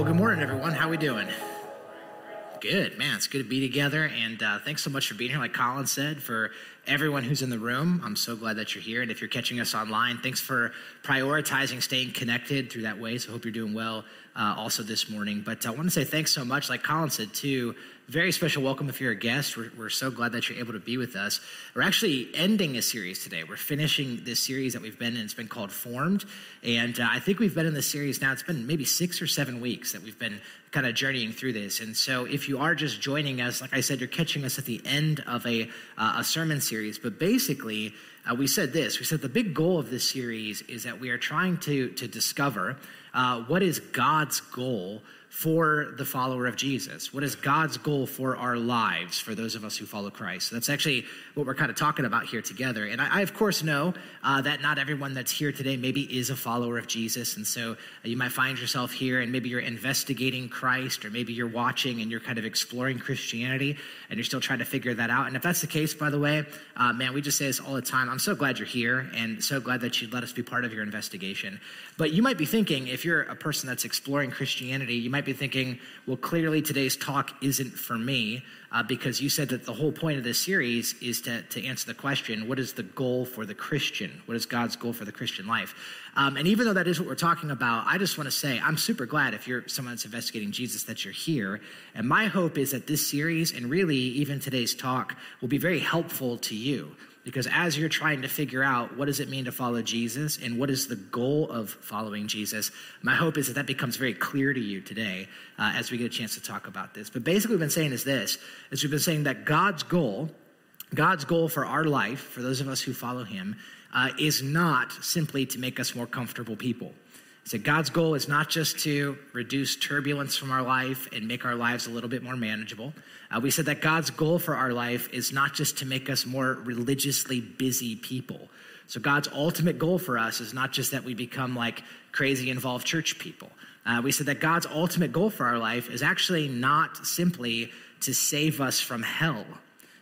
Well, good morning, everyone. How are we doing? Good, man. It's good to be together, and uh, thanks so much for being here. Like Colin said, for everyone who's in the room, I'm so glad that you're here. And if you're catching us online, thanks for prioritizing staying connected through that way. So, hope you're doing well uh, also this morning. But I want to say thanks so much. Like Colin said too, very special welcome if you're a guest. We're, we're, so glad that you're able to be with us. We're actually ending a series today. We're finishing this series that we've been in. It's been called Formed. And uh, I think we've been in this series now, it's been maybe six or seven weeks that we've been kind of journeying through this. And so if you are just joining us, like I said, you're catching us at the end of a, uh, a sermon series. But basically, uh, we said this we said the big goal of this series is that we are trying to, to discover uh, what is God's goal for the follower of Jesus? What is God's goal for our lives, for those of us who follow Christ? So that's actually what we're kind of talking about here together. And I, I of course, know uh, that not everyone that's here today maybe is a follower of Jesus. And so uh, you might find yourself here and maybe you're investigating Christ, or maybe you're watching and you're kind of exploring Christianity and you're still trying to figure that out. And if that's the case, by the way, uh, man, we just say this all the time. I'm so glad you're here and so glad that you let us be part of your investigation. But you might be thinking, if you're a person that's exploring Christianity, you might be thinking, well, clearly today's talk isn't for me uh, because you said that the whole point of this series is to, to answer the question what is the goal for the Christian? What is God's goal for the Christian life? Um, and even though that is what we're talking about, I just want to say I'm super glad if you're someone that's investigating Jesus that you're here. And my hope is that this series and really even today's talk will be very helpful to you because as you're trying to figure out what does it mean to follow jesus and what is the goal of following jesus my hope is that that becomes very clear to you today uh, as we get a chance to talk about this. But basically what we've been saying is this is we've been saying that god's goal god's goal for our life for those of us who follow him uh, is not simply to make us more comfortable people so God's goal is not just to reduce turbulence from our life and make our lives a little bit more manageable. Uh, we said that God's goal for our life is not just to make us more religiously busy people. So God's ultimate goal for us is not just that we become like crazy involved church people. Uh, we said that God's ultimate goal for our life is actually not simply to save us from hell.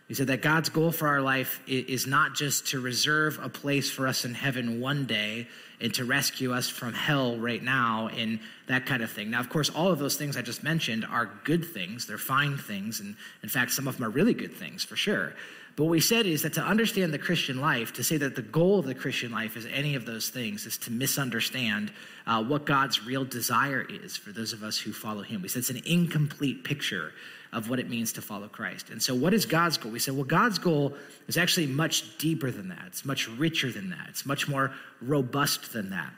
We said that God's goal for our life is not just to reserve a place for us in heaven one day, and to rescue us from hell right now and that kind of thing. Now, of course, all of those things I just mentioned are good things. They're fine things. And in fact, some of them are really good things for sure. But what we said is that to understand the Christian life, to say that the goal of the Christian life is any of those things, is to misunderstand uh, what God's real desire is for those of us who follow Him. We said it's an incomplete picture of what it means to follow Christ. And so, what is God's goal? We said, well, God's goal is actually much deeper than that. It's much richer than that. It's much more robust than that.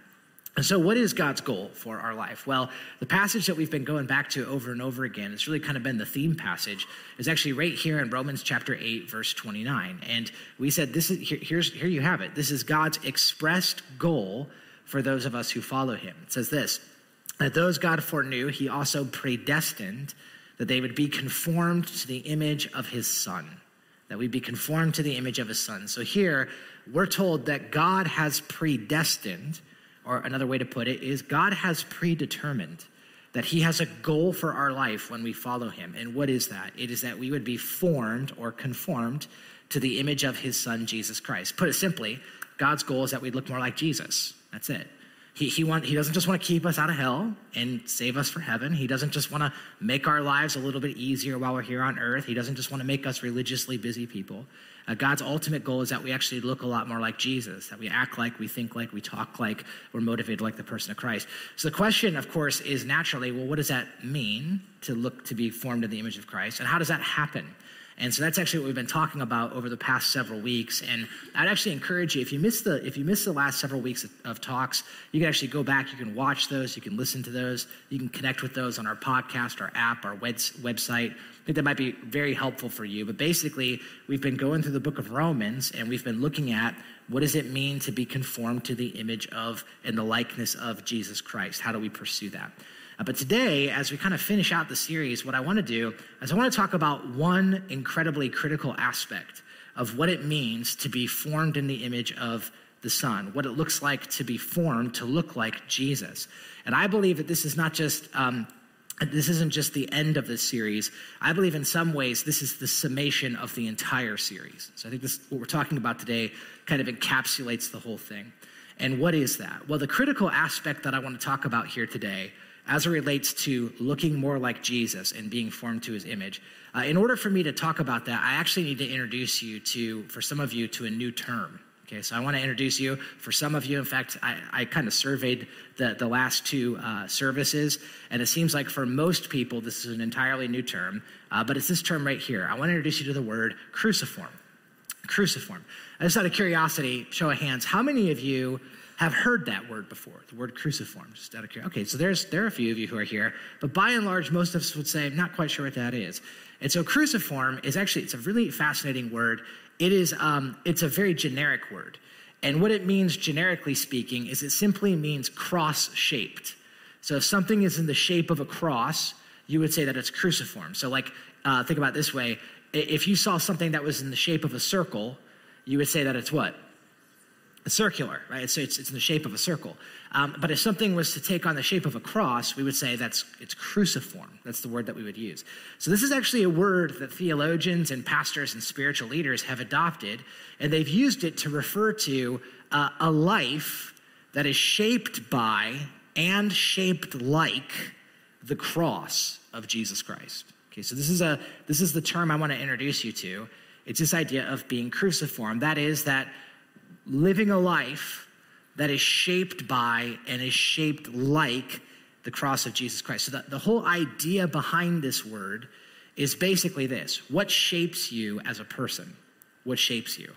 And so, what is God's goal for our life? Well, the passage that we've been going back to over and over again, it's really kind of been the theme passage, is actually right here in Romans chapter 8, verse 29. And we said, this is here, here's, here you have it. This is God's expressed goal for those of us who follow him. It says this that those God foreknew, he also predestined that they would be conformed to the image of his son, that we'd be conformed to the image of his son. So here, we're told that God has predestined, or another way to put it is God has predetermined that he has a goal for our life when we follow him. And what is that? It is that we would be formed or conformed to the image of his son, Jesus Christ. Put it simply, God's goal is that we look more like Jesus. That's it. He, he, want, he doesn't just want to keep us out of hell and save us for heaven. He doesn't just want to make our lives a little bit easier while we're here on earth. He doesn't just want to make us religiously busy people. Uh, God's ultimate goal is that we actually look a lot more like Jesus, that we act like, we think like, we talk like, we're motivated like the person of Christ. So the question, of course, is naturally well, what does that mean to look to be formed in the image of Christ? And how does that happen? And so that's actually what we've been talking about over the past several weeks. And I'd actually encourage you, if you missed the if you missed the last several weeks of, of, talks, you can actually go back, you can watch those, you can listen to those, you can connect with those on our podcast, our app, our web, website. I think that might be very helpful for you. But basically, we've been going through the book of Romans and we've been looking at what does it mean to be conformed to the image of and the likeness of Jesus Christ? How do we pursue that? Uh, but today, as we kind of finish out the series, what I want to do is I want to talk about one incredibly critical aspect of what it means to be formed in the image of the Son, what it looks like to be formed to look like Jesus. And I believe that this is not just. Um, this isn't just the end of this series. I believe in some ways this is the summation of the entire series. So I think this what we're talking about today kind of encapsulates the whole thing. And what is that? Well, the critical aspect that I want to talk about here today as it relates to looking more like Jesus and being formed to his image. Uh, in order for me to talk about that, I actually need to introduce you to, for some of you, to a new term. Okay, so I want to introduce you. For some of you, in fact, I, I kind of surveyed the, the last two uh, services, and it seems like for most people, this is an entirely new term, uh, but it's this term right here. I want to introduce you to the word cruciform. Cruciform. Just out of curiosity, show of hands, how many of you have heard that word before, the word cruciform, just out of curiosity. Okay, so there's, there are a few of you who are here, but by and large, most of us would say, I'm not quite sure what that is. And so cruciform is actually, it's a really fascinating word. It is, um, it's a very generic word. And what it means, generically speaking, is it simply means cross-shaped. So if something is in the shape of a cross, you would say that it's cruciform. So like, uh, think about this way. If you saw something that was in the shape of a circle, you would say that it's what? Circular, right? So it's, it's in the shape of a circle. Um, but if something was to take on the shape of a cross, we would say that's it's cruciform. That's the word that we would use. So this is actually a word that theologians and pastors and spiritual leaders have adopted, and they've used it to refer to uh, a life that is shaped by and shaped like the cross of Jesus Christ. Okay, so this is a this is the term I want to introduce you to. It's this idea of being cruciform. That is that living a life that is shaped by and is shaped like the cross of Jesus Christ. So, the, the whole idea behind this word is basically this what shapes you as a person? What shapes you?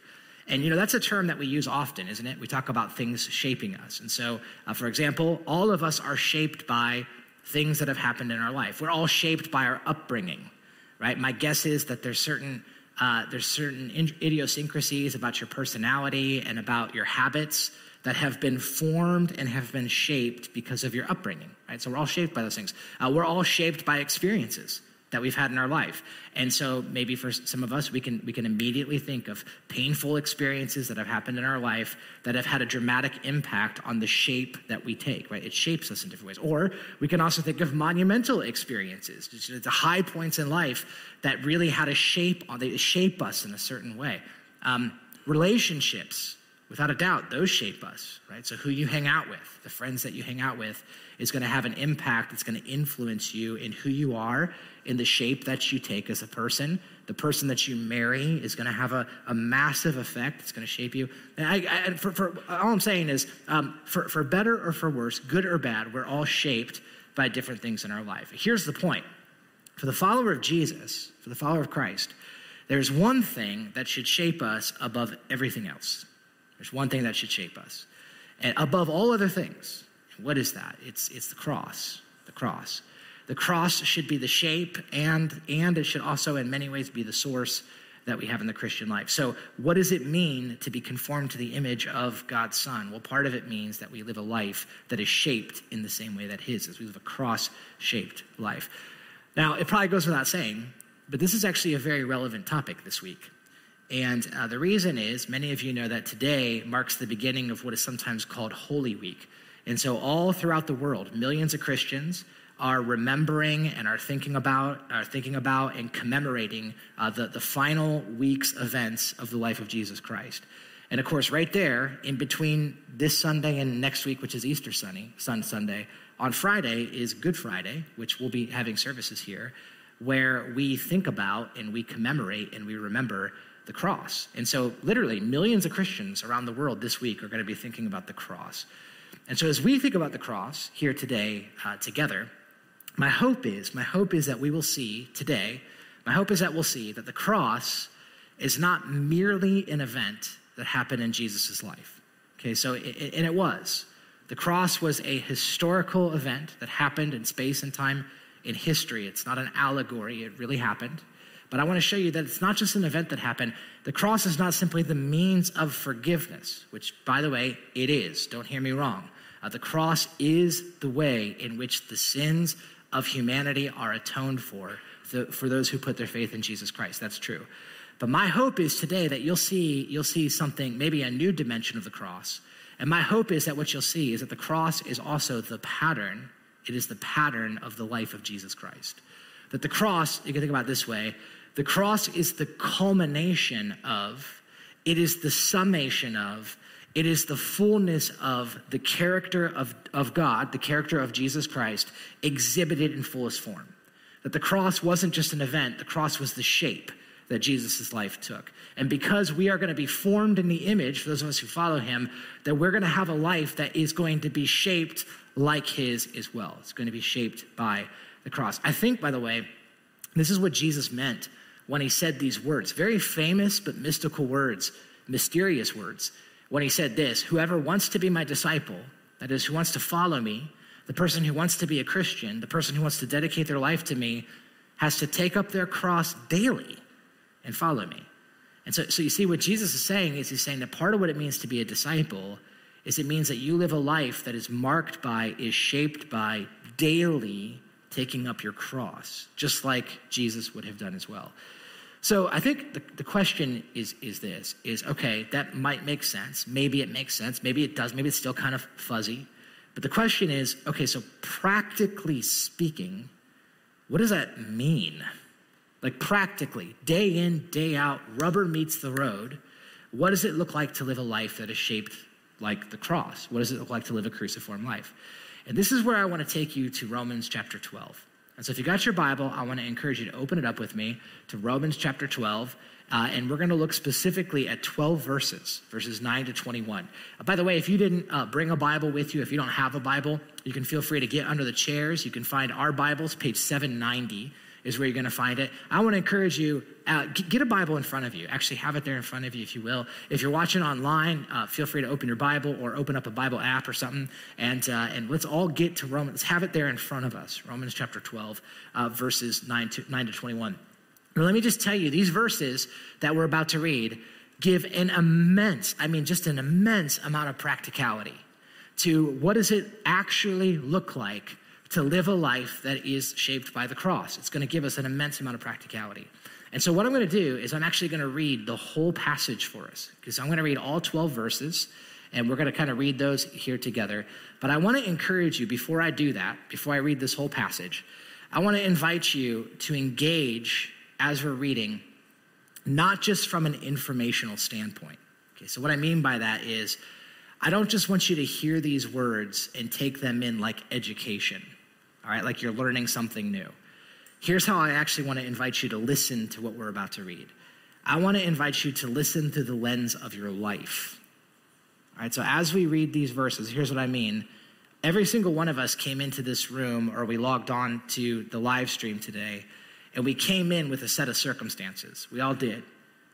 And you know, that's a term that we use often, isn't it? We talk about things shaping us. And so, uh, for example, all of us are shaped by things that have happened in our life. We're all shaped by our upbringing, right? My guess is that there's certain uh, there's certain idiosyncrasies about your personality and about your habits that have been formed and have been shaped because of your upbringing, right? So we're all shaped by those things. Uh, we're all shaped by experiences that we've had in our life. And so maybe for some of us, we can, we can immediately think of painful experiences that have happened in our life that have had a dramatic impact on the shape that we take, right? It shapes us in different ways. Or we can also think of monumental experiences, the high points in life that really had a shape, on they shape us in a certain way. Um, relationships, without a doubt, those shape us, right? So who you hang out with, the friends that you hang out with, is going to have an impact. It's going to influence you in who you are in the shape that you take as a person. The person that you marry is going to have a, a massive effect. It's going to shape you. And I, I, for, for, all I'm saying is, um, for, for better or for worse, good or bad, we're all shaped by different things in our life. Here's the point for the follower of Jesus, for the follower of Christ, there's one thing that should shape us above everything else. There's one thing that should shape us. And above all other things, what is that? It's, it's the cross. The cross. The cross should be the shape, and, and it should also, in many ways, be the source that we have in the Christian life. So, what does it mean to be conformed to the image of God's Son? Well, part of it means that we live a life that is shaped in the same way that His is. We live a cross shaped life. Now, it probably goes without saying, but this is actually a very relevant topic this week. And uh, the reason is many of you know that today marks the beginning of what is sometimes called Holy Week. And so, all throughout the world, millions of Christians are remembering and are thinking about, are thinking about and commemorating uh, the, the final week's events of the life of Jesus Christ. And of course, right there, in between this Sunday and next week, which is Easter Sunday, Sun Sunday, on Friday is Good Friday, which we'll be having services here, where we think about and we commemorate and we remember the cross. And so, literally, millions of Christians around the world this week are going to be thinking about the cross. And so, as we think about the cross here today uh, together, my hope is, my hope is that we will see today, my hope is that we'll see that the cross is not merely an event that happened in Jesus' life. Okay, so, it, and it was. The cross was a historical event that happened in space and time in history. It's not an allegory, it really happened. But I want to show you that it's not just an event that happened. The cross is not simply the means of forgiveness, which, by the way, it is. Don't hear me wrong. Uh, the cross is the way in which the sins of humanity are atoned for, for those who put their faith in Jesus Christ. That's true. But my hope is today that you'll see, you'll see something, maybe a new dimension of the cross. And my hope is that what you'll see is that the cross is also the pattern. It is the pattern of the life of Jesus Christ. That the cross, you can think about this way the cross is the culmination of, it is the summation of, it is the fullness of the character of, of God, the character of Jesus Christ, exhibited in fullest form. That the cross wasn't just an event, the cross was the shape that Jesus' life took. And because we are going to be formed in the image, for those of us who follow him, that we're going to have a life that is going to be shaped like his as well. It's going to be shaped by the cross. I think, by the way, this is what Jesus meant when he said these words very famous but mystical words, mysterious words. When he said this Whoever wants to be my disciple, that is, who wants to follow me, the person who wants to be a Christian, the person who wants to dedicate their life to me, has to take up their cross daily and follow me. And so, so you see, what Jesus is saying is he's saying that part of what it means to be a disciple is it means that you live a life that is marked by, is shaped by daily taking up your cross, just like Jesus would have done as well. So I think the, the question is, is this, is okay, that might make sense. Maybe it makes sense. Maybe it does. Maybe it's still kind of fuzzy. But the question is, okay, so practically speaking, what does that mean? Like practically, day in, day out, rubber meets the road. What does it look like to live a life that is shaped like the cross? What does it look like to live a cruciform life? And this is where I want to take you to Romans chapter 12. And so if you got your Bible, I want to encourage you to open it up with me to Romans chapter 12. Uh, and we're going to look specifically at 12 verses, verses 9 to 21. Uh, by the way, if you didn't uh, bring a Bible with you, if you don't have a Bible, you can feel free to get under the chairs. You can find our Bibles, page 790 is where you're going to find it. I want to encourage you, uh, get a Bible in front of you. Actually, have it there in front of you, if you will. If you're watching online, uh, feel free to open your Bible or open up a Bible app or something, and uh, and let's all get to Romans. Have it there in front of us. Romans chapter 12, uh, verses 9 to 9 to 21. Now, let me just tell you, these verses that we're about to read give an immense, I mean, just an immense amount of practicality to what does it actually look like to live a life that is shaped by the cross. It's going to give us an immense amount of practicality. And so, what I'm going to do is, I'm actually going to read the whole passage for us, because I'm going to read all 12 verses, and we're going to kind of read those here together. But I want to encourage you, before I do that, before I read this whole passage, I want to invite you to engage as we're reading, not just from an informational standpoint. Okay, so what I mean by that is, I don't just want you to hear these words and take them in like education all right, like you're learning something new. Here's how I actually want to invite you to listen to what we're about to read. I want to invite you to listen through the lens of your life. All right, so as we read these verses, here's what I mean. Every single one of us came into this room or we logged on to the live stream today, and we came in with a set of circumstances. We all did.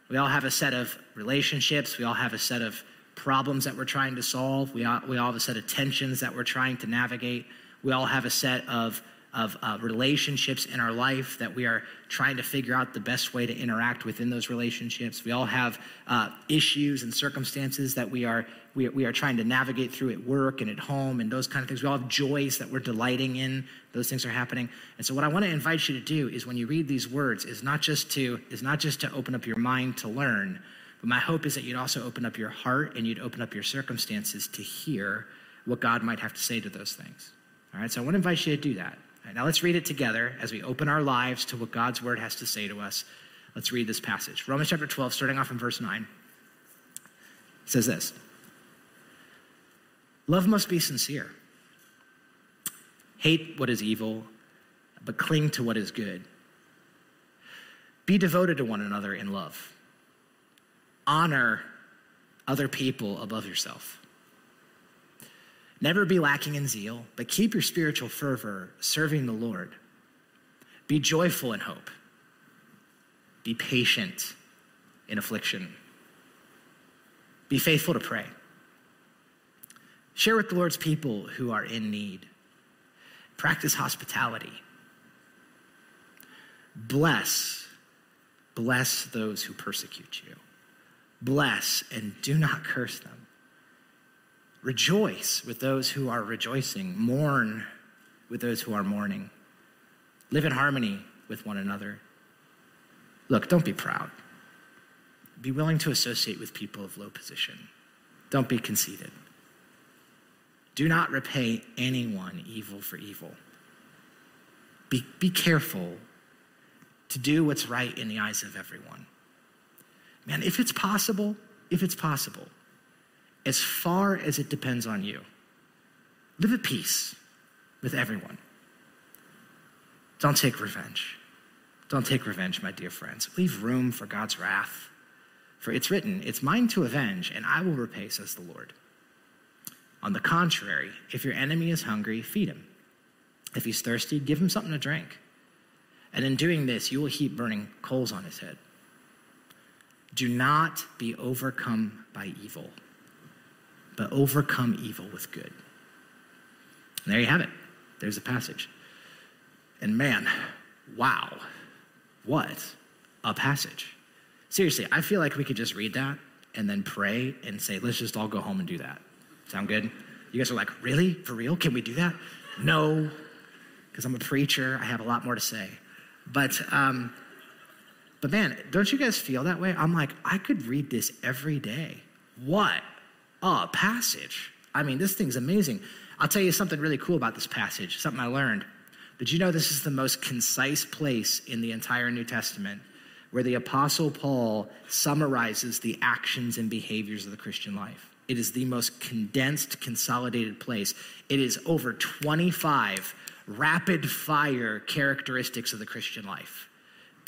We all have a set of relationships, we all have a set of problems that we're trying to solve, we all, we all have a set of tensions that we're trying to navigate. We all have a set of, of uh, relationships in our life that we are trying to figure out the best way to interact within those relationships. We all have uh, issues and circumstances that we are, we, we are trying to navigate through at work and at home and those kind of things. We all have joys that we're delighting in. Those things are happening. And so what I want to invite you to do is when you read these words is not just to, is not just to open up your mind to learn, but my hope is that you'd also open up your heart and you'd open up your circumstances to hear what God might have to say to those things. All right, so I want to invite you to do that. Right, now let's read it together as we open our lives to what God's word has to say to us. Let's read this passage. Romans chapter 12, starting off in verse 9, says this Love must be sincere. Hate what is evil, but cling to what is good. Be devoted to one another in love. Honor other people above yourself. Never be lacking in zeal, but keep your spiritual fervor serving the Lord. Be joyful in hope. Be patient in affliction. Be faithful to pray. Share with the Lord's people who are in need. Practice hospitality. Bless, bless those who persecute you. Bless and do not curse them. Rejoice with those who are rejoicing. Mourn with those who are mourning. Live in harmony with one another. Look, don't be proud. Be willing to associate with people of low position. Don't be conceited. Do not repay anyone evil for evil. Be, be careful to do what's right in the eyes of everyone. Man, if it's possible, if it's possible, as far as it depends on you, live at peace with everyone. Don't take revenge. Don't take revenge, my dear friends. Leave room for God's wrath. For it's written, It's mine to avenge, and I will repay, says the Lord. On the contrary, if your enemy is hungry, feed him. If he's thirsty, give him something to drink. And in doing this, you will heap burning coals on his head. Do not be overcome by evil, but overcome evil with good. And there you have it. There's a passage. And man, wow, what a passage. Seriously, I feel like we could just read that and then pray and say, let's just all go home and do that. Sound good? You guys are like, really? For real? Can we do that? No, because I'm a preacher. I have a lot more to say. But, um, but man, don't you guys feel that way? I'm like, I could read this every day. What a passage. I mean, this thing's amazing. I'll tell you something really cool about this passage, something I learned. Did you know this is the most concise place in the entire New Testament where the Apostle Paul summarizes the actions and behaviors of the Christian life? It is the most condensed, consolidated place. It is over 25 rapid fire characteristics of the Christian life.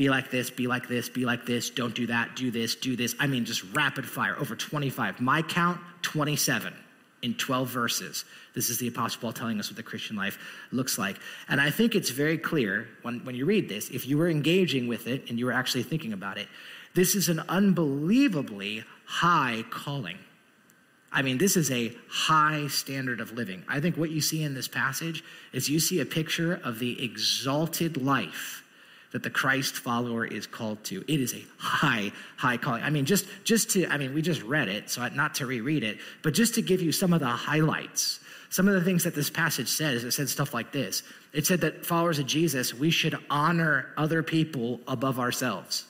Be like this, be like this, be like this, don't do that, do this, do this. I mean, just rapid fire, over 25. My count, 27 in 12 verses. This is the Apostle Paul telling us what the Christian life looks like. And I think it's very clear when, when you read this, if you were engaging with it and you were actually thinking about it, this is an unbelievably high calling. I mean, this is a high standard of living. I think what you see in this passage is you see a picture of the exalted life that the Christ follower is called to. It is a high, high calling. I mean, just just to, I mean, we just read it, so not to reread it, but just to give you some of the highlights. Some of the things that this passage says, it said stuff like this. It said that followers of Jesus, we should honor other people above ourselves.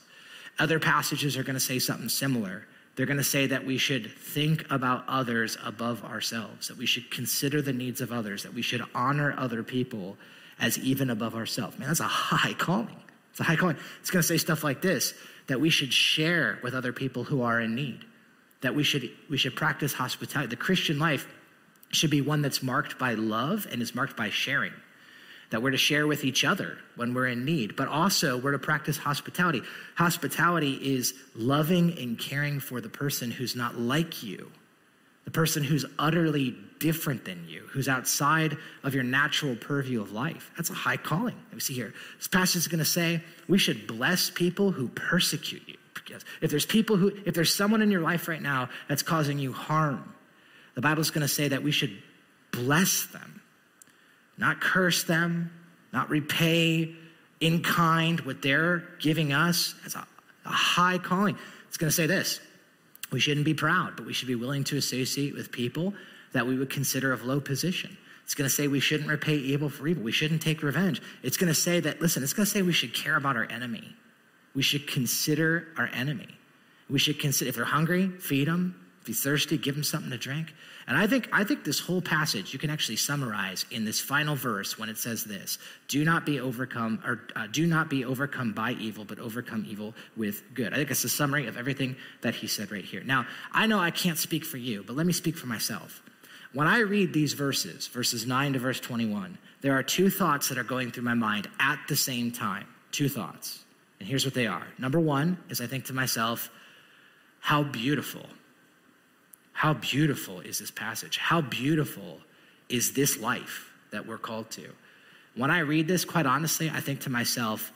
Other passages are going to say something similar. They're going to say that we should think about others above ourselves, that we should consider the needs of others, that we should honor other people as even above ourselves. Man, that's a high calling. It's a high calling. It's going to say stuff like this that we should share with other people who are in need, that we should, we should practice hospitality. The Christian life should be one that's marked by love and is marked by sharing that we're to share with each other when we're in need, but also we're to practice hospitality. Hospitality is loving and caring for the person who's not like you, the person who's utterly different than you, who's outside of your natural purview of life. That's a high calling we see here. This passage is going to say we should bless people who persecute you. If there's people who, if there's someone in your life right now that's causing you harm, the Bible's going to say that we should bless them not curse them, not repay in kind what they're giving us as a, a high calling. It's going to say this we shouldn't be proud, but we should be willing to associate with people that we would consider of low position. It's going to say we shouldn't repay evil for evil. We shouldn't take revenge. It's going to say that, listen, it's going to say we should care about our enemy. We should consider our enemy. We should consider, if they're hungry, feed them. If he's thirsty, give him something to drink. And I think, I think this whole passage you can actually summarize in this final verse when it says this do not be overcome or uh, do not be overcome by evil but overcome evil with good. I think it's a summary of everything that he said right here. Now i know i can't speak for you but let me speak for myself. When i read these verses verses 9 to verse 21 there are two thoughts that are going through my mind at the same time. Two thoughts. And here's what they are. Number one is i think to myself how beautiful how beautiful is this passage? How beautiful is this life that we're called to? When I read this, quite honestly, I think to myself,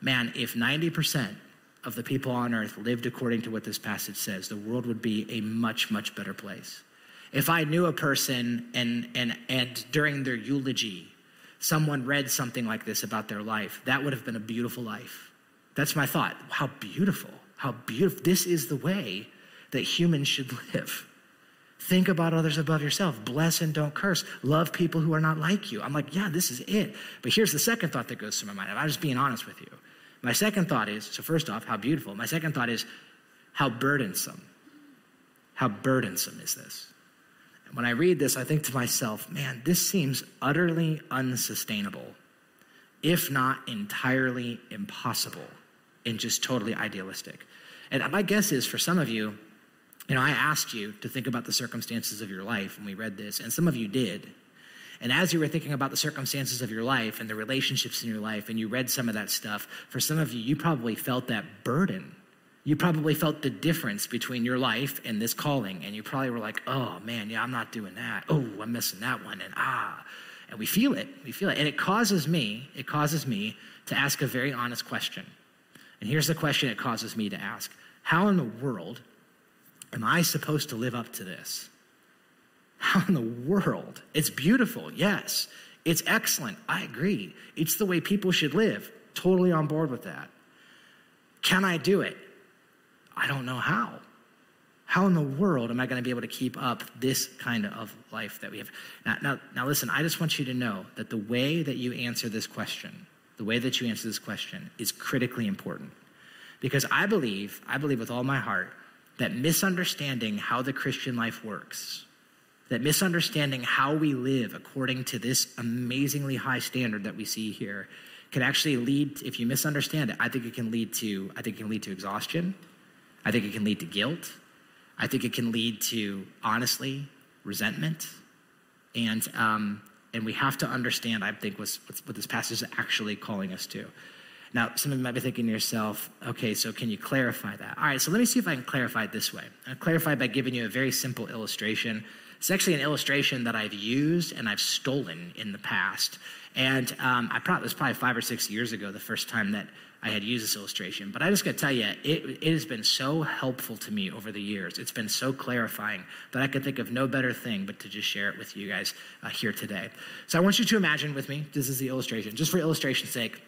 man, if 90% of the people on earth lived according to what this passage says, the world would be a much, much better place. If I knew a person and, and, and during their eulogy, someone read something like this about their life, that would have been a beautiful life. That's my thought. How beautiful. How beautiful. This is the way that humans should live. Think about others above yourself. Bless and don't curse. Love people who are not like you. I'm like, yeah, this is it. But here's the second thought that goes through my mind. I'm just being honest with you. My second thought is so, first off, how beautiful. My second thought is how burdensome. How burdensome is this? And when I read this, I think to myself, man, this seems utterly unsustainable, if not entirely impossible and just totally idealistic. And my guess is for some of you, you know, I asked you to think about the circumstances of your life when we read this, and some of you did. And as you were thinking about the circumstances of your life and the relationships in your life, and you read some of that stuff, for some of you, you probably felt that burden. You probably felt the difference between your life and this calling. And you probably were like, oh man, yeah, I'm not doing that. Oh, I'm missing that one. And ah, and we feel it. We feel it. And it causes me, it causes me to ask a very honest question. And here's the question it causes me to ask How in the world Am I supposed to live up to this? How in the world? It's beautiful, yes. It's excellent, I agree. It's the way people should live. Totally on board with that. Can I do it? I don't know how. How in the world am I going to be able to keep up this kind of life that we have? Now, now, now, listen, I just want you to know that the way that you answer this question, the way that you answer this question is critically important. Because I believe, I believe with all my heart, that misunderstanding how the Christian life works, that misunderstanding how we live according to this amazingly high standard that we see here, can actually lead, if you misunderstand it, I think it can lead to, I think it can lead to exhaustion. I think it can lead to guilt. I think it can lead to, honestly, resentment. And, um, and we have to understand, I think, what, what this passage is actually calling us to. Now, some of you might be thinking to yourself, okay, so can you clarify that? All right, so let me see if I can clarify it this way. I'll clarify by giving you a very simple illustration. It's actually an illustration that I've used and I've stolen in the past. And um, I probably, it was probably five or six years ago, the first time that I had used this illustration. But I just got to tell you, it, it, has been so helpful to me over the years. It's been so clarifying that I could think of no better thing but to just share it with you guys uh, here today. So I want you to imagine with me, this is the illustration, just for illustration's sake.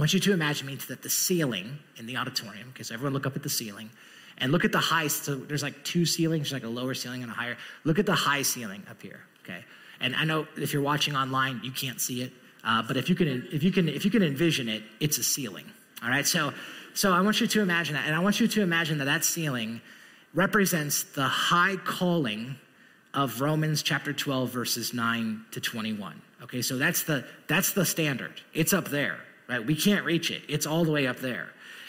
I want you to imagine me that the ceiling in the auditorium, because everyone look up at the ceiling, and look at the high. So there's like two ceilings, there's like a lower ceiling and a higher. Look at the high ceiling up here, okay? And I know if you're watching online, you can't see it, uh, but if you can, if you can, if you can envision it, it's a ceiling. All right. So, so I want you to imagine that, and I want you to imagine that that ceiling represents the high calling of Romans chapter 12 verses 9 to 21. Okay, so that's the that's the standard. It's up there right? We can't reach it. It's all the way up there.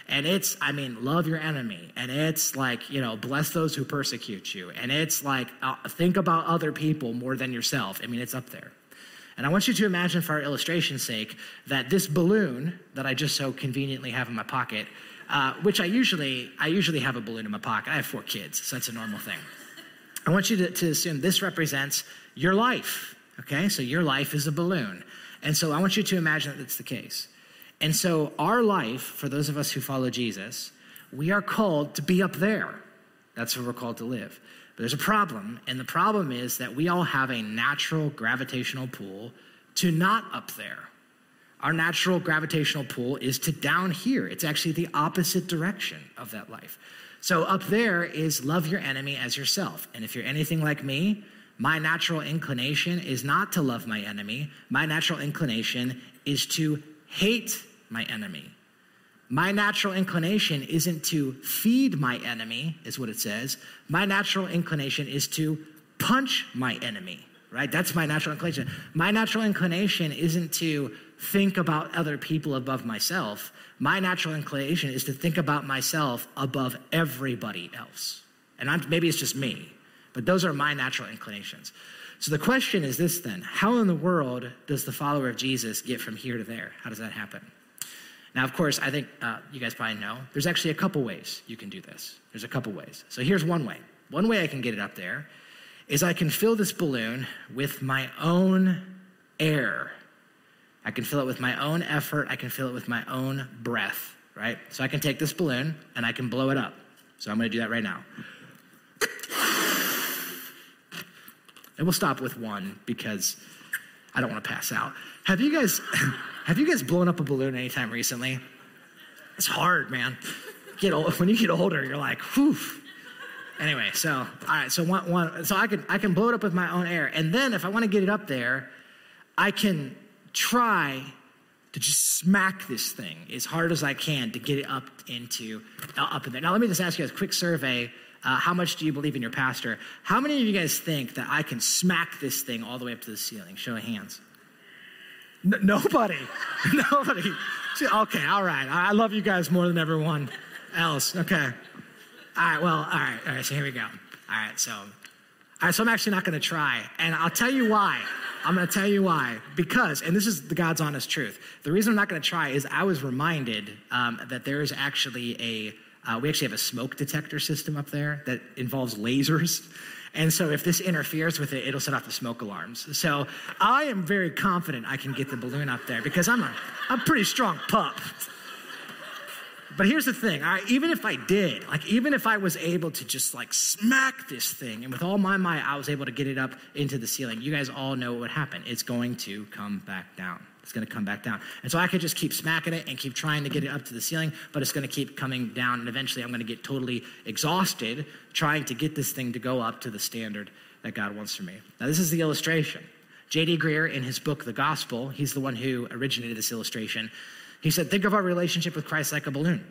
And it's, I mean, love your enemy. And it's like, you know, bless those who persecute you. And it's like, uh, think about other people more than yourself. I mean, it's up there. And I want you to imagine, for our illustration's sake, that this balloon that I just so conveniently have in my pocket, uh, which I usually, I usually have a balloon in my pocket. I have four kids, so that's a normal thing. I want you to, to assume this represents your life. Okay, so your life is a balloon. And so I want you to imagine that that's the case. And so, our life, for those of us who follow Jesus, we are called to be up there. That's where we're called to live. But there's a problem, and the problem is that we all have a natural gravitational pull to not up there. Our natural gravitational pull is to down here. It's actually the opposite direction of that life. So, up there is love your enemy as yourself. And if you're anything like me, my natural inclination is not to love my enemy. My natural inclination is to hate my enemy. my natural inclination isn't to feed my enemy, is what it says. My natural inclination is to punch my enemy, right? That's my natural inclination. My natural inclination isn't to think about other people above myself. My natural inclination is to think about myself above everybody else. And I'm, maybe it's just me, but those are my natural inclinations. So the question is this then How in the world does the follower of Jesus get from here to there? How does that happen? Now, of course, I think uh, you guys probably know there's actually a couple ways you can do this. There's a couple ways. So here's one way. One way I can get it up there is I can fill this balloon with my own air. I can fill it with my own effort. I can fill it with my own breath, right? So I can take this balloon and I can blow it up. So I'm going to do that right now. And we'll stop with one because I don't want to pass out. Have you guys have you guys blown up a balloon anytime recently? It's hard, man. Get old, when you get older, you're like, whew. Anyway, so all right, so one, one so I can I can blow it up with my own air, and then if I want to get it up there, I can try to just smack this thing as hard as I can to get it up into uh, up in there. Now let me just ask you guys a quick survey. Uh, how much do you believe in your pastor? How many of you guys think that I can smack this thing all the way up to the ceiling? Show of hands. N- nobody. nobody. Okay, all right. I love you guys more than everyone else. Okay. All right, well, all right, all right, so here we go. All right, so, all right, so I'm actually not going to try. And I'll tell you why. I'm going to tell you why. Because, and this is the God's honest truth, the reason I'm not going to try is I was reminded um, that there is actually a, uh, we actually have a smoke detector system up there that involves lasers. And so if this interferes with it, it'll set off the smoke alarms. So I am very confident I can get the balloon up there because I'm a, I'm pretty strong pup. But here's the thing, right, even if I did, like even if I was able to just like smack this thing and with all my might I was able to get it up into the ceiling, you guys all know what would happen. It's going to come back down. It's going to come back down. And so I could just keep smacking it and keep trying to get it up to the ceiling, but it's going to keep coming down. And eventually I'm going to get totally exhausted trying to get this thing to go up to the standard that God wants for me. Now, this is the illustration. J.D. Greear, in his book, The Gospel, he's the one who originated this illustration. He said, Think of our relationship with Christ like a balloon.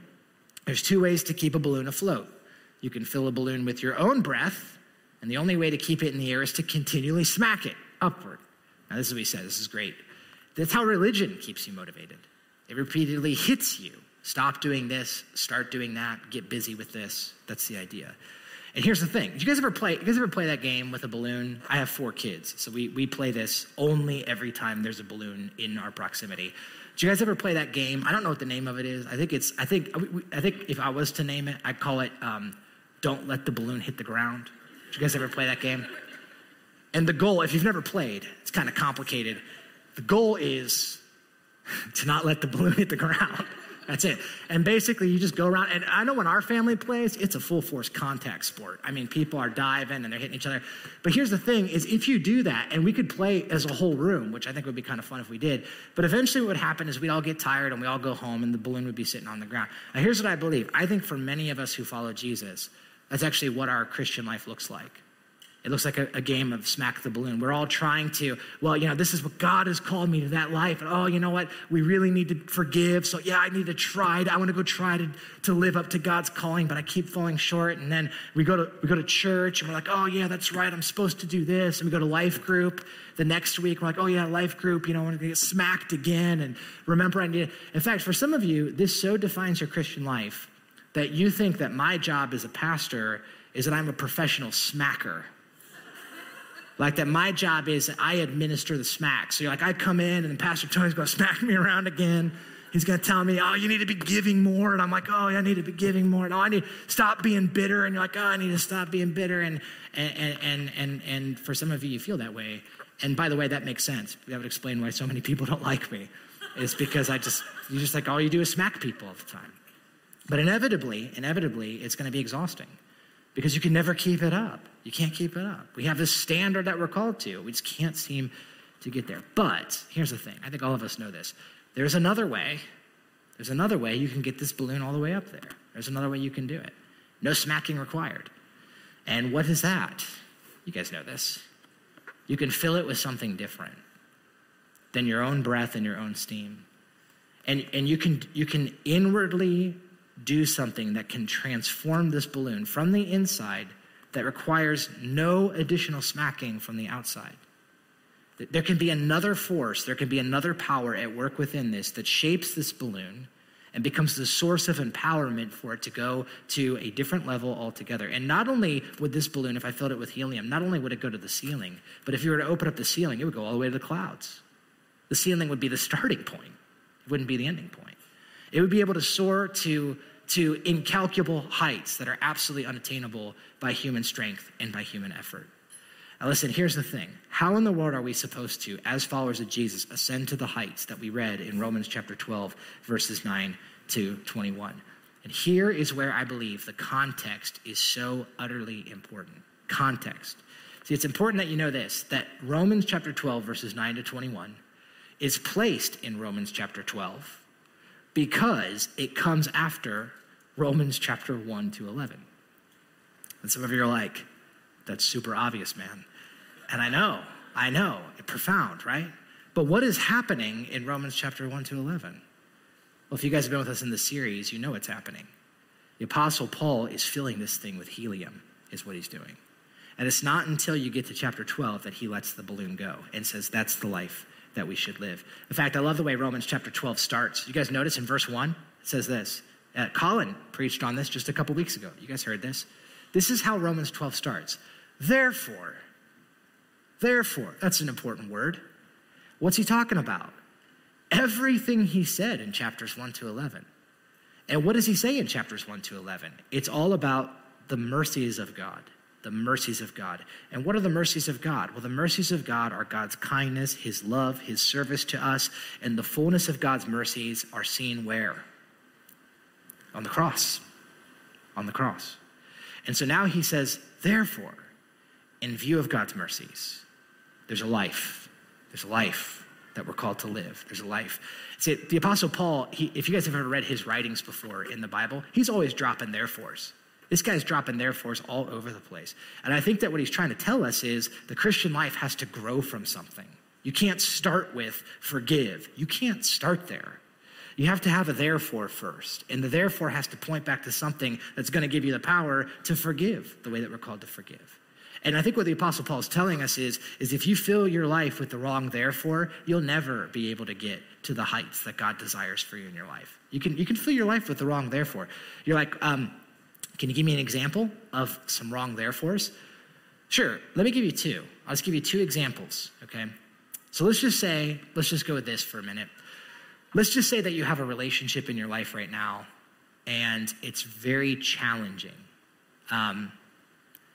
There's two ways to keep a balloon afloat. You can fill a balloon with your own breath, and the only way to keep it in the air is to continually smack it upward. Now, this is what he says. This is great. That's how religion keeps you motivated. It repeatedly hits you. Stop doing this, start doing that, get busy with this. That's the idea. And here's the thing. Did you guys ever play you guys ever play that game with a balloon? I have four kids, so we, we play this only every time there's a balloon in our proximity. Did you guys ever play that game? I don't know what the name of it is. I think it's I think I think if I was to name it, I'd call it um, "Don't Let the Balloon Hit the Ground." Did you guys ever play that game? And the goal, if you've never played, it's kind of complicated. The goal is to not let the balloon hit the ground. That's it. And basically, you just go around. And I know when our family plays, it's a full force contact sport. I mean, people are diving and they're hitting each other. But here's the thing: is if you do that, and we could play as a whole room, which I think would be kind of fun if we did. But eventually, what would happen is we'd all get tired and we all go home, and the balloon would be sitting on the ground. Now, here's what I believe: I think for many of us who follow Jesus, that's actually what our Christian life looks like. It looks like a, a, game of smack the balloon. We're all trying to, well, you know, this is what God has called me to that life. And oh, you know what? We really need to forgive. So yeah, I need to try. I want to go try to, to live up to God's calling, but I keep falling short. And then we go to we go to church and we're like, oh yeah, that's right. I'm supposed to do this. And we go to life group the next week. We're like, oh yeah, life group, you know, I want to get smacked again. And remember I need In fact, for some of you, this so defines your Christian life that you think that my job as a pastor is that I'm a professional smacker. Like that my job is I administer the smack. So you're like, I come in and Pastor Tony's gonna smack me around again. He's gonna tell me, oh, you need to be giving more. And I'm like, oh, I need to be giving more. And oh, I need to stop being bitter. And you're like, oh, I need to stop being bitter. And and and and and for some of you, you feel that way. And by the way, that makes sense. That would explain why so many people don't like me. It's because I just you just like all you do is smack people all the time. But inevitably, inevitably, it's gonna be exhausting because you can never keep it up. You can't keep it up. We have this standard that we're called to. We just can't seem to get there. But here's the thing I think all of us know this. There's another way. There's another way you can get this balloon all the way up there. There's another way you can do it. No smacking required. And what is that? You guys know this. You can fill it with something different than your own breath and your own steam. And, and you, can, you can inwardly do something that can transform this balloon from the inside that requires no additional smacking from the outside. There can be another force, there can be another power at work within this that shapes this balloon and becomes the source of empowerment for it to go to a different level altogether. And not only would this balloon, if I filled it with helium, not only would it go to the ceiling, but if you were to open up the ceiling, it would go all the way to the clouds. The ceiling would be the starting point, it wouldn't be the ending point. It would be able to soar to, to incalculable heights that are absolutely unattainable by human strength and by human effort. Now, listen, here's the thing. How in the world are we supposed to, as followers of Jesus, ascend to the heights that we read in Romans chapter 12, verses 9 to 21? And here is where I believe the context is so utterly important. Context. See, it's important that you know this that Romans chapter 12, verses 9 to 21, is placed in Romans chapter 12 because it comes after Romans chapter 1 to 11. And some of you are like, that's super obvious, man. And I know, I know, profound, right? But what is happening in Romans chapter 1 to 11? Well, if you guys have been with us in the series, you know what's happening. The Apostle Paul is filling this thing with helium, is what he's doing. And it's not until you get to chapter 12 that he lets the balloon go and says, that's the life that we should live. In fact, I love the way Romans chapter 12 starts. You guys notice in verse 1, it says this. Uh, Colin preached on this just a couple weeks ago. You guys heard this? This is how Romans 12 starts. Therefore, therefore, that's an important word. What's he talking about? Everything he said in chapters 1 to 11. And what does he say in chapters 1 to 11? It's all about the mercies of God. The mercies of God. And what are the mercies of God? Well, the mercies of God are God's kindness, his love, his service to us, and the fullness of God's mercies are seen where? On the cross. On the cross. And so now he says, therefore, in view of God's mercies, there's a life. There's a life that we're called to live. There's a life. See, the Apostle Paul, he, if you guys have ever read his writings before in the Bible, he's always dropping therefores. This guy's dropping therefores all over the place. And I think that what he's trying to tell us is the Christian life has to grow from something. You can't start with forgive. You can't start there. You have to have a therefore first. And the therefore has to point back to something that's going to give you the power to forgive the way that we're called to forgive. And I think what the Apostle Paul is telling us is, is if you fill your life with the wrong therefore, you'll never be able to get to the heights that God desires for you in your life. You can, you can fill your life with the wrong therefore. You're like, um, can you give me an example of some wrong therefores? Sure, let me give you two. I'll just give you two examples, okay? So let's just say, let's just go with this for a minute. Let's just say that you have a relationship in your life right now and it's very challenging. Um,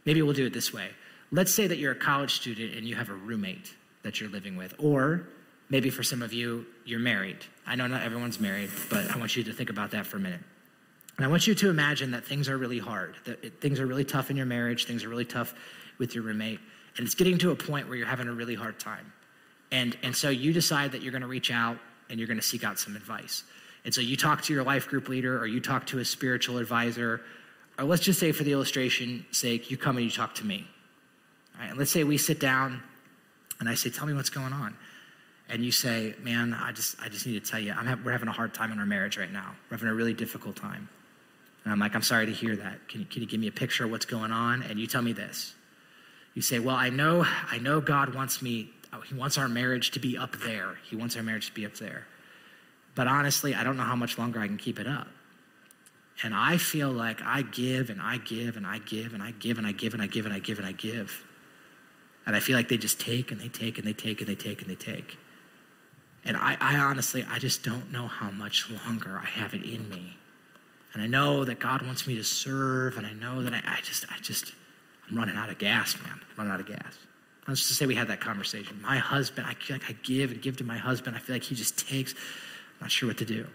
Maybe we'll do it this way. Let's say that you're a college student and you have a roommate that you're living with, or maybe for some of you, you're married. I know not everyone's married, but I want you to think about that for a minute. And I want you to imagine that things are really hard, that things are really tough in your marriage, things are really tough with your roommate, and it's getting to a point where you're having a really hard time. And, and so you decide that you're going to reach out and you're going to seek out some advice. And so you talk to your life group leader or you talk to a spiritual advisor or let's just say for the illustration sake, you come and you talk to me. All right, and let's say we sit down and I say, tell me what's going on. And you say, man, I just, I just need to tell you, ha- we're having a hard time in our marriage right now. We're having a really difficult time. And I'm like, I'm sorry to hear that. Can you, can you give me a picture of what's going on? And you tell me this. You say, well, I know, I know God wants me, oh, he wants our marriage to be up there. He wants our marriage to be up there. But honestly, I don't know how much longer I can keep it up. And I feel like I give and I give and I give and I give and I give and I give and I give and I give. And I feel like they just take and they take and they take and they take and they take. And I, I honestly, I just don't know how much longer I have it in me. And I know that God wants me to serve, and I know that I, I just, I just, I'm running out of gas, man. I'm running out of gas. Let's just say we had that conversation. My husband, I feel like I give and give to my husband. I feel like he just takes. I'm not sure what to do.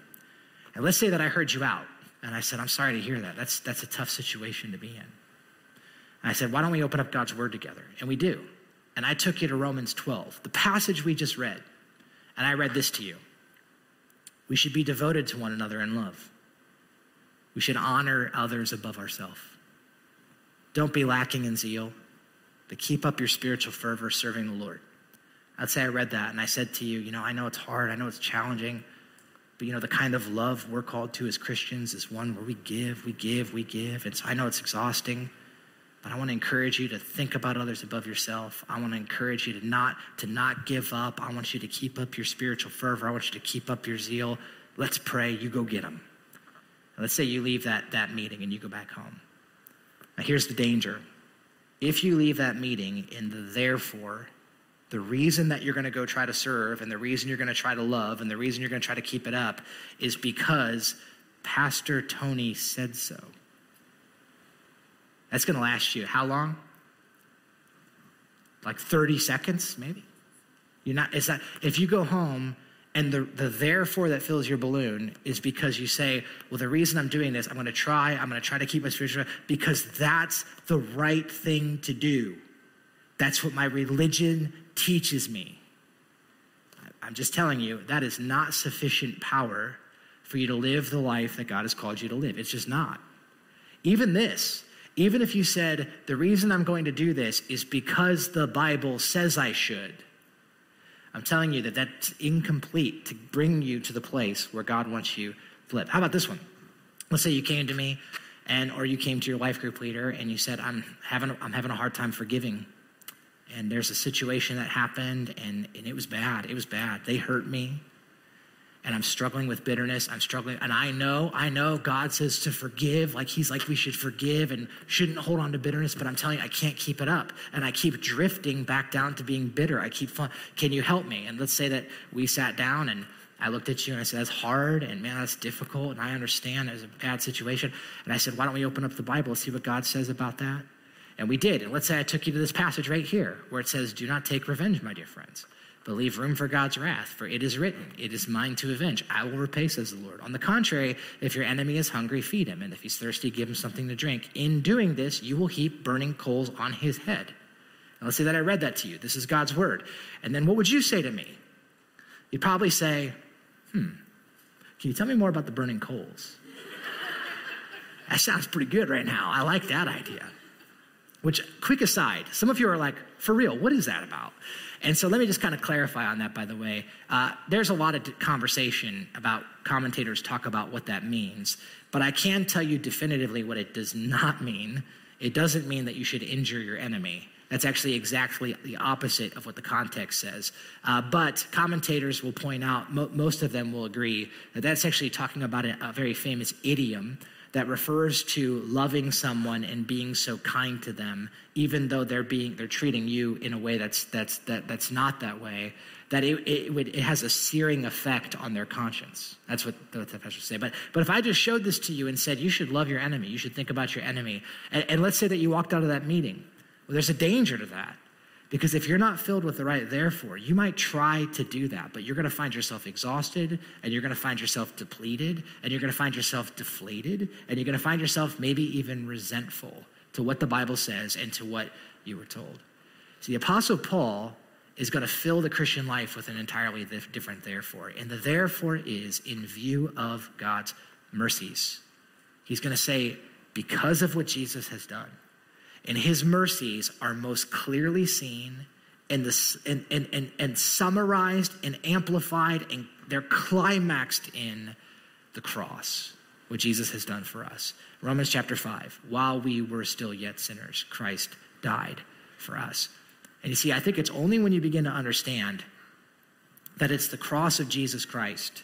And let's say that I heard you out. And I said, I'm sorry to hear that. That's, that's a tough situation to be in. And I said, why don't we open up God's word together? And we do. And I took you to Romans 12, the passage we just read. And I read this to you. We should be devoted to one another in love. We should honor others above ourselves. Don't be lacking in zeal, but keep up your spiritual fervor serving the Lord. I'd say I read that and I said to you, you know, I know it's hard, I know it's challenging, But you know, the kind of love we're called to as Christians is one where we give, we give, we give. And so I know it's exhausting, but I want to encourage you to think about others above yourself. I want to encourage you to not to not give up. I want you to keep up your spiritual fervor. I want you to keep up your zeal. Let's pray. You go get them. Let's say you leave that, that meeting and you go back home. Now, here's the danger. If you leave that meeting in the therefore, the reason that you're going to go try to serve and the reason you're going to try to love and the reason you're going to try to keep it up is because Pastor Tony said so. That's going to last you how long? Like 30 seconds, maybe? You're not, it's not, if you go home and the, the therefore that fills your balloon is because you say, well, the reason I'm doing this, I'm going to try, I'm going to try to keep my spiritual, because that's the right thing to do. That's what my religion teaches me. I'm just telling you, that is not sufficient power for you to live the life that God has called you to live. It's just not. Even this, even if you said, the reason I'm going to do this is because the Bible says I should I'm telling you that that's incomplete to bring you to the place where God wants you to live. How about this one? Let's say you came to me and or you came to your life group leader and you said, I'm having I'm having a hard time forgiving. And there's a situation that happened and, and it was bad. It was bad. They hurt me and I'm struggling with bitterness. I'm struggling. And I know, I know God says to forgive, like He's like we should forgive and shouldn't hold on to bitterness, but I'm telling you, I can't keep it up. And I keep drifting back down to being bitter. I keep, can you help me? And let's say that we sat down and I looked at you and I said, that's hard and man, that's difficult. And I understand there's a bad situation. And I said, why don't we open up the Bible and see what God says about that? And we did. And let's say I took you to this passage right here where it says, do not take revenge, my dear friends but leave room for God's wrath. For it is written, It is mine to avenge. I will repay, says the Lord. On the contrary, if your enemy is hungry, feed him. And if he's thirsty, give him something to drink. In doing this, you will heap burning coals on his head. Now, let's say that I read that to you. This is God's word. And then what would you say to me? You'd probably say, Hmm, can you tell me more about the burning coals? that sounds pretty good right now. I like that idea. Which, quick aside, some of you are like, for real, what is that about? And so let me just kind of clarify on that, by the way. Uh, there's a lot of conversation about commentators talk about what that means, but I can tell you definitively what it does not mean. It doesn't mean that you should injure your enemy. That's actually exactly the opposite of what the context says. Uh, but commentators will point out, mo- most of them will agree, that that's actually talking about a, a very famous idiom that refers to loving someone and being so kind to them, even though they're being they're treating you in a way that's that's that, that's not that way. That it, it, would, it has a searing effect on their conscience. That's what the professors say. But but if I just showed this to you and said you should love your enemy, you should think about your enemy, and, and let's say that you walked out of that meeting, well, there's a danger to that because if you're not filled with the right therefore, you might try to do that, but you're going to find yourself exhausted and you're going to find yourself depleted and you're going to find yourself deflated and you're going to find yourself maybe even resentful to what the Bible says and to what you were told. So the Apostle Paul is going to fill the Christian life with an entirely different therefore. And the therefore is in view of God's mercies. He's going to say, because of what Jesus has done, and his mercies are most clearly seen and, the, and, and, and, and summarized and amplified, and they're climaxed in the cross, what Jesus has done for us. Romans chapter 5 while we were still yet sinners, Christ died for us. And you see, I think it's only when you begin to understand that it's the cross of Jesus Christ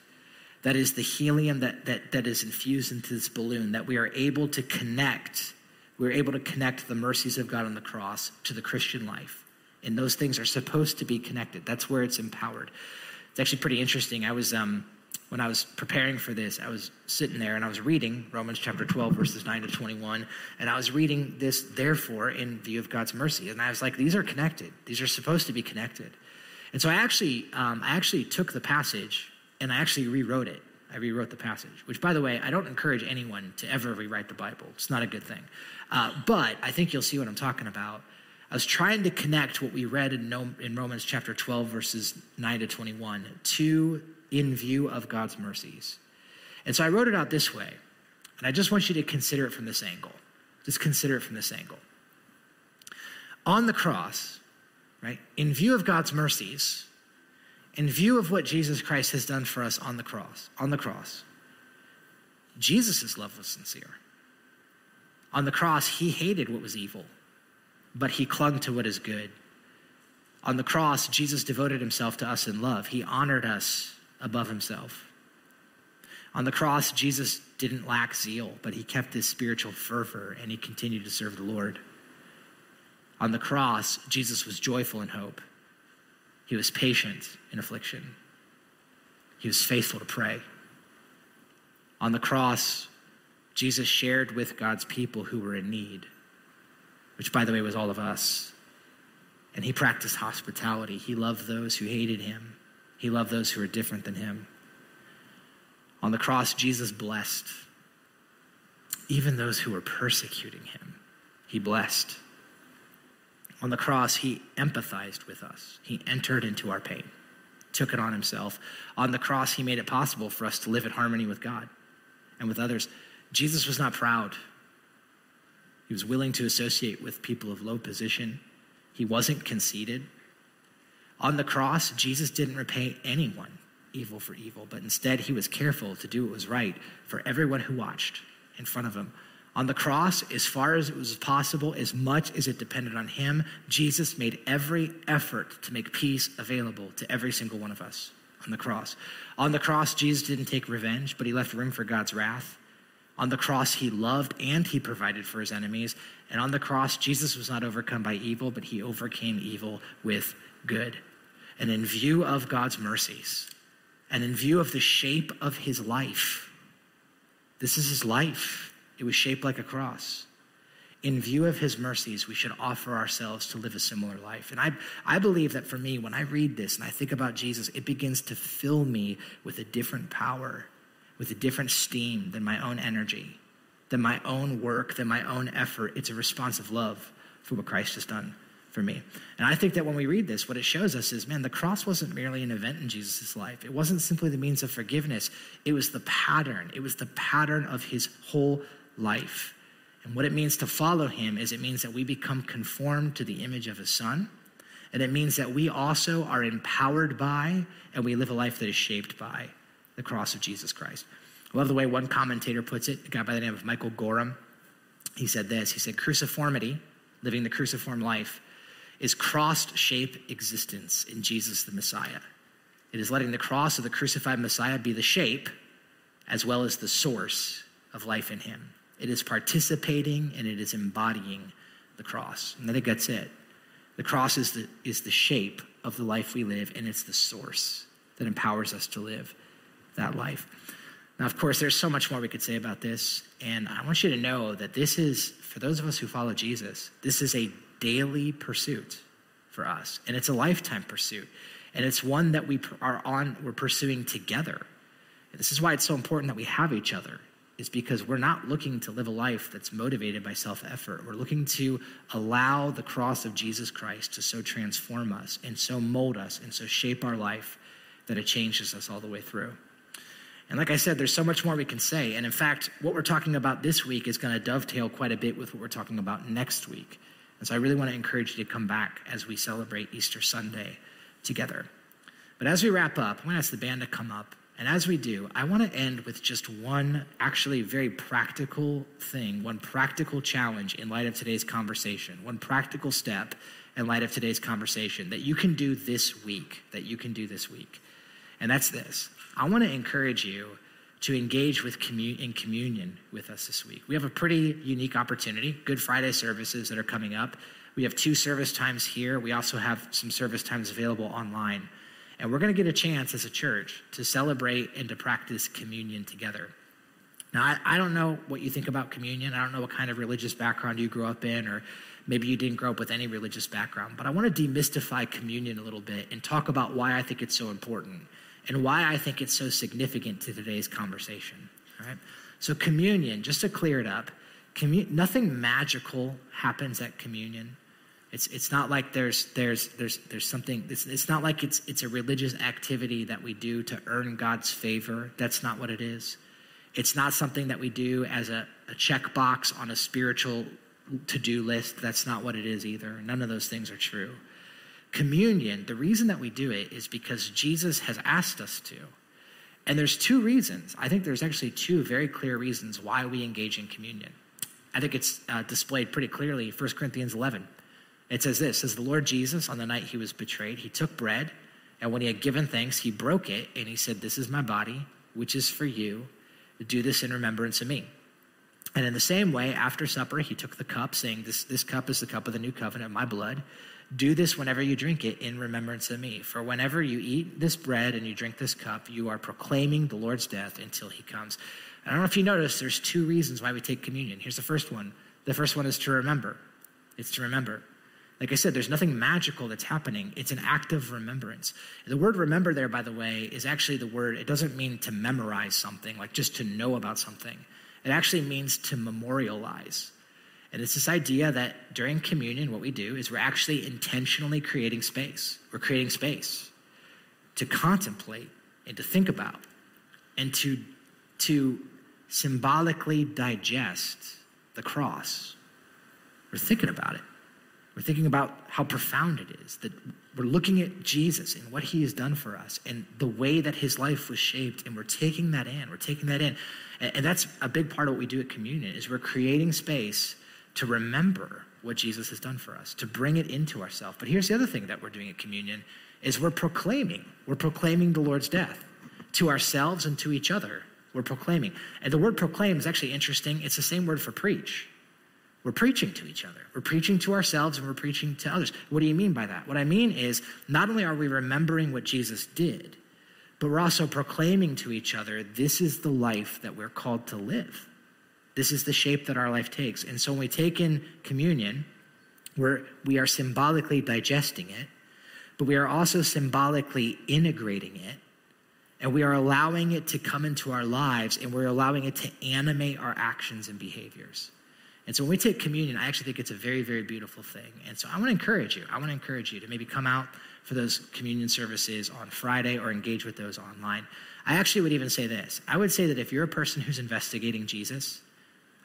that is the helium that, that, that is infused into this balloon that we are able to connect we're able to connect the mercies of God on the cross to the Christian life. And those things are supposed to be connected. That's where it's empowered. It's actually pretty interesting. I was, um, when I was preparing for this, I was sitting there and I was reading Romans chapter 12, verses 9 to 21. And I was reading this, therefore, in view of God's mercy. And I was like, these are connected. These are supposed to be connected. And so I actually, um, I actually took the passage and I actually rewrote it. I rewrote the passage, which, by the way, I don't encourage anyone to ever rewrite the Bible. It's not a good thing. Uh, but I think you'll see what I'm talking about. I was trying to connect what we read in, in Romans chapter 12, verses 9 to 21, to in view of God's mercies. And so I wrote it out this way. And I just want you to consider it from this angle. Just consider it from this angle. On the cross, right, in view of God's mercies, in view of what Jesus Christ has done for us on the cross, on the cross, Jesus' love was sincere. On the cross, he hated what was evil, but he clung to what is good. On the cross, Jesus devoted himself to us in love. He honored us above himself. On the cross, Jesus didn't lack zeal, but he kept his spiritual fervor and he continued to serve the Lord. On the cross, Jesus was joyful in hope. He was patient in affliction. He was faithful to pray. On the cross, Jesus shared with God's people who were in need, which, by the way, was all of us. And he practiced hospitality. He loved those who hated him, he loved those who were different than him. On the cross, Jesus blessed even those who were persecuting him. He blessed. On the cross, he empathized with us. He entered into our pain, took it on himself. On the cross, he made it possible for us to live in harmony with God and with others. Jesus was not proud. He was willing to associate with people of low position. He wasn't conceited. On the cross, Jesus didn't repay anyone evil for evil, but instead he was careful to do what was right for everyone who watched in front of him. On the cross, as far as it was possible, as much as it depended on him, Jesus made every effort to make peace available to every single one of us on the cross. On the cross, Jesus didn't take revenge, but he left room for God's wrath. On the cross, he loved and he provided for his enemies. And on the cross, Jesus was not overcome by evil, but he overcame evil with good. And in view of God's mercies, and in view of the shape of his life, this is his life. It was shaped like a cross. In view of his mercies, we should offer ourselves to live a similar life. And I, I believe that for me, when I read this and I think about Jesus, it begins to fill me with a different power, with a different steam than my own energy, than my own work, than my own effort. It's a response of love for what Christ has done for me. And I think that when we read this, what it shows us is man, the cross wasn't merely an event in Jesus' life. It wasn't simply the means of forgiveness, it was the pattern. It was the pattern of his whole life. And what it means to follow him is it means that we become conformed to the image of his son. And it means that we also are empowered by and we live a life that is shaped by the cross of Jesus Christ. I love the way one commentator puts it, a guy by the name of Michael Gorman. He said this He said, Cruciformity, living the cruciform life, is cross shaped existence in Jesus the Messiah. It is letting the cross of the crucified Messiah be the shape as well as the source of life in him. It is participating and it is embodying the cross. And I think that's it. The cross is the, is the shape of the life we live, and it's the source that empowers us to live that life. Now, of course, there's so much more we could say about this, and I want you to know that this is, for those of us who follow Jesus, this is a daily pursuit for us. And it's a lifetime pursuit. And it's one that we are on, we're pursuing together. And this is why it's so important that we have each other, is because we're not looking to live a life that's motivated by self effort. We're looking to allow the cross of Jesus Christ to so transform us and so mold us and so shape our life that it changes us all the way through. And like I said, there's so much more we can say. And in fact, what we're talking about this week is going to dovetail quite a bit with what we're talking about next week. And so I really want to encourage you to come back as we celebrate Easter Sunday together. But as we wrap up, I'm going to ask the band to come up. And as we do, I want to end with just one actually very practical thing, one practical challenge in light of today's conversation, one practical step in light of today's conversation that you can do this week, that you can do this week. And that's this I want to encourage you to engage with in communion with us this week. We have a pretty unique opportunity, Good Friday services that are coming up. We have two service times here. We also have some service times available online. And we're going to get a chance as a church to celebrate and to practice communion together. Now, I, I, don't know what you think about communion. I don't know what kind of religious background you grew up in, or maybe you didn't grow up with any religious background. But I want to demystify communion a little bit and talk about why I think it's so important and why I think it's so significant to today's conversation. Right? So, communion, just to clear it up, nothing magical happens at communion. It's, it's not like there's, there's, there's, there's something, it's, it's not like it's, it's a religious activity that we do to earn God's favor. That's not what it is. It's not something that we do as a, a checkbox on a spiritual to do list. That's not what it is either. None of those things are true. Communion, the reason that we do it is because Jesus has asked us to. And there's two reasons. I think there's actually two very clear reasons why we engage in communion. I think it's uh, displayed pretty clearly 1 Corinthians 11. It says this, says the Lord Jesus on the night he was betrayed, he took bread and when he had given thanks, he broke it and he said, "This is my body, which is for you. Do this in remembrance of me." And in the same way, after supper, he took the cup, saying, This, this cup is the cup of the new covenant, my blood. Do this whenever you drink it in remembrance of me. For whenever you eat this bread and you drink this cup, you are proclaiming the Lord's death until he comes. I don't know if you noticed, there's two reasons why we take communion. Here's the first one. The first one is to remember. It's to remember. Like I said, there's nothing magical that's happening. It's an act of remembrance. The word remember there, by the way, is actually the word, it doesn't mean to memorize something, like just to know about something. It actually means to memorialize. And it's this idea that during communion, what we do is we're actually intentionally creating space. We're creating space to contemplate and to think about and to, to symbolically digest the cross. We're thinking about it. We're thinking about how profound it is that we're looking at Jesus and what he has done for us and the way that his life was shaped, and we're taking that in. We're taking that in. And, that's a big part of what we do at communion is we're creating space to remember what Jesus has done for us, to bring it into ourselves. But here's the other thing that we're doing at communion is we're proclaiming. We're proclaiming the Lord's death to ourselves and to each other. We're proclaiming. And the word proclaim is actually interesting. It's the same word for preach. We're preaching to each other. We're preaching to ourselves and we're preaching to others. What do you mean by that? What I mean is not only are we remembering what Jesus did, but we're also proclaiming to each other this is the life that we're called to live. This is the shape that our life takes. And so when we take in communion, we're, we are symbolically digesting it, but we are also symbolically integrating it. And we are allowing it to come into our lives and we're allowing it to animate our actions and behaviors. And so when we take communion, I actually think it's a very, very beautiful thing. And so I want to encourage you. I want to encourage you to maybe come out for those communion services on Friday or engage with those online. I actually would even say this I would say that if you're a person who's investigating Jesus,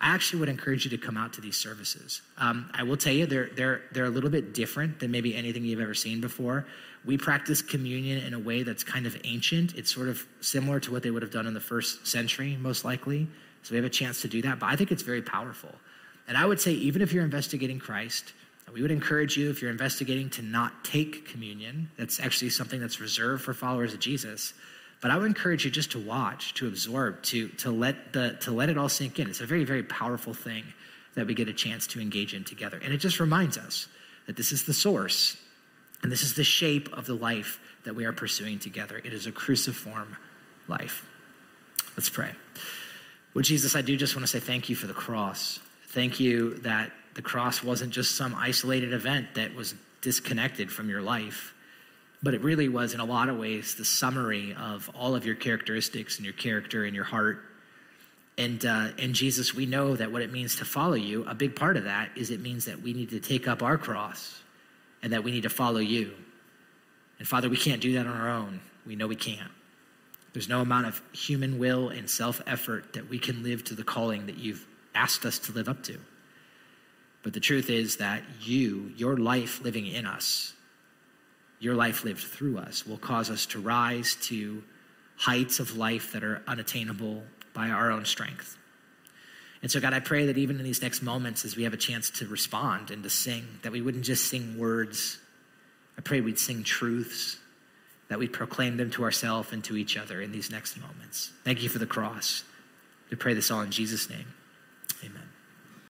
I actually would encourage you to come out to these services. Um, I will tell you, they're, they're, they're a little bit different than maybe anything you've ever seen before. We practice communion in a way that's kind of ancient. It's sort of similar to what they would have done in the first century, most likely. So we have a chance to do that, but I think it's very powerful. And I would say, even if you're investigating Christ, we would encourage you, if you're investigating, to not take communion. That's actually something that's reserved for followers of Jesus. But I would encourage you just to watch, to absorb, to, to, let, the, to let it all sink in. It's a very, very powerful thing that we get a chance to engage in together. And it just reminds us that this is the source and this is the shape of the life that we are pursuing together. It is a cruciform life. Let's pray. Well, Jesus, I do just want to say thank you for the cross. Thank you that the cross wasn't just some isolated event that was disconnected from your life, but it really was, in a lot of ways, the summary of all of your characteristics and your character and your heart. And, uh, and Jesus, we know that what it means to follow you, a big part of that is it means that we need to take up our cross and that we need to follow you. And Father, we can't do that on our own. We know we can't. There's no amount of human will and self effort that we can live to the calling that you've asked us to live up to. But the truth is that you, your life living in us, your life lived through us, will cause us to rise to heights of life that are unattainable by our own strength. And so, God, I pray that even in these next moments, as we have a chance to respond and to sing, that we wouldn't just sing words. I pray we'd sing truths, that we'd proclaim them to ourselves and to each other in these next moments. Thank you for the cross. We pray this all in Jesus' name.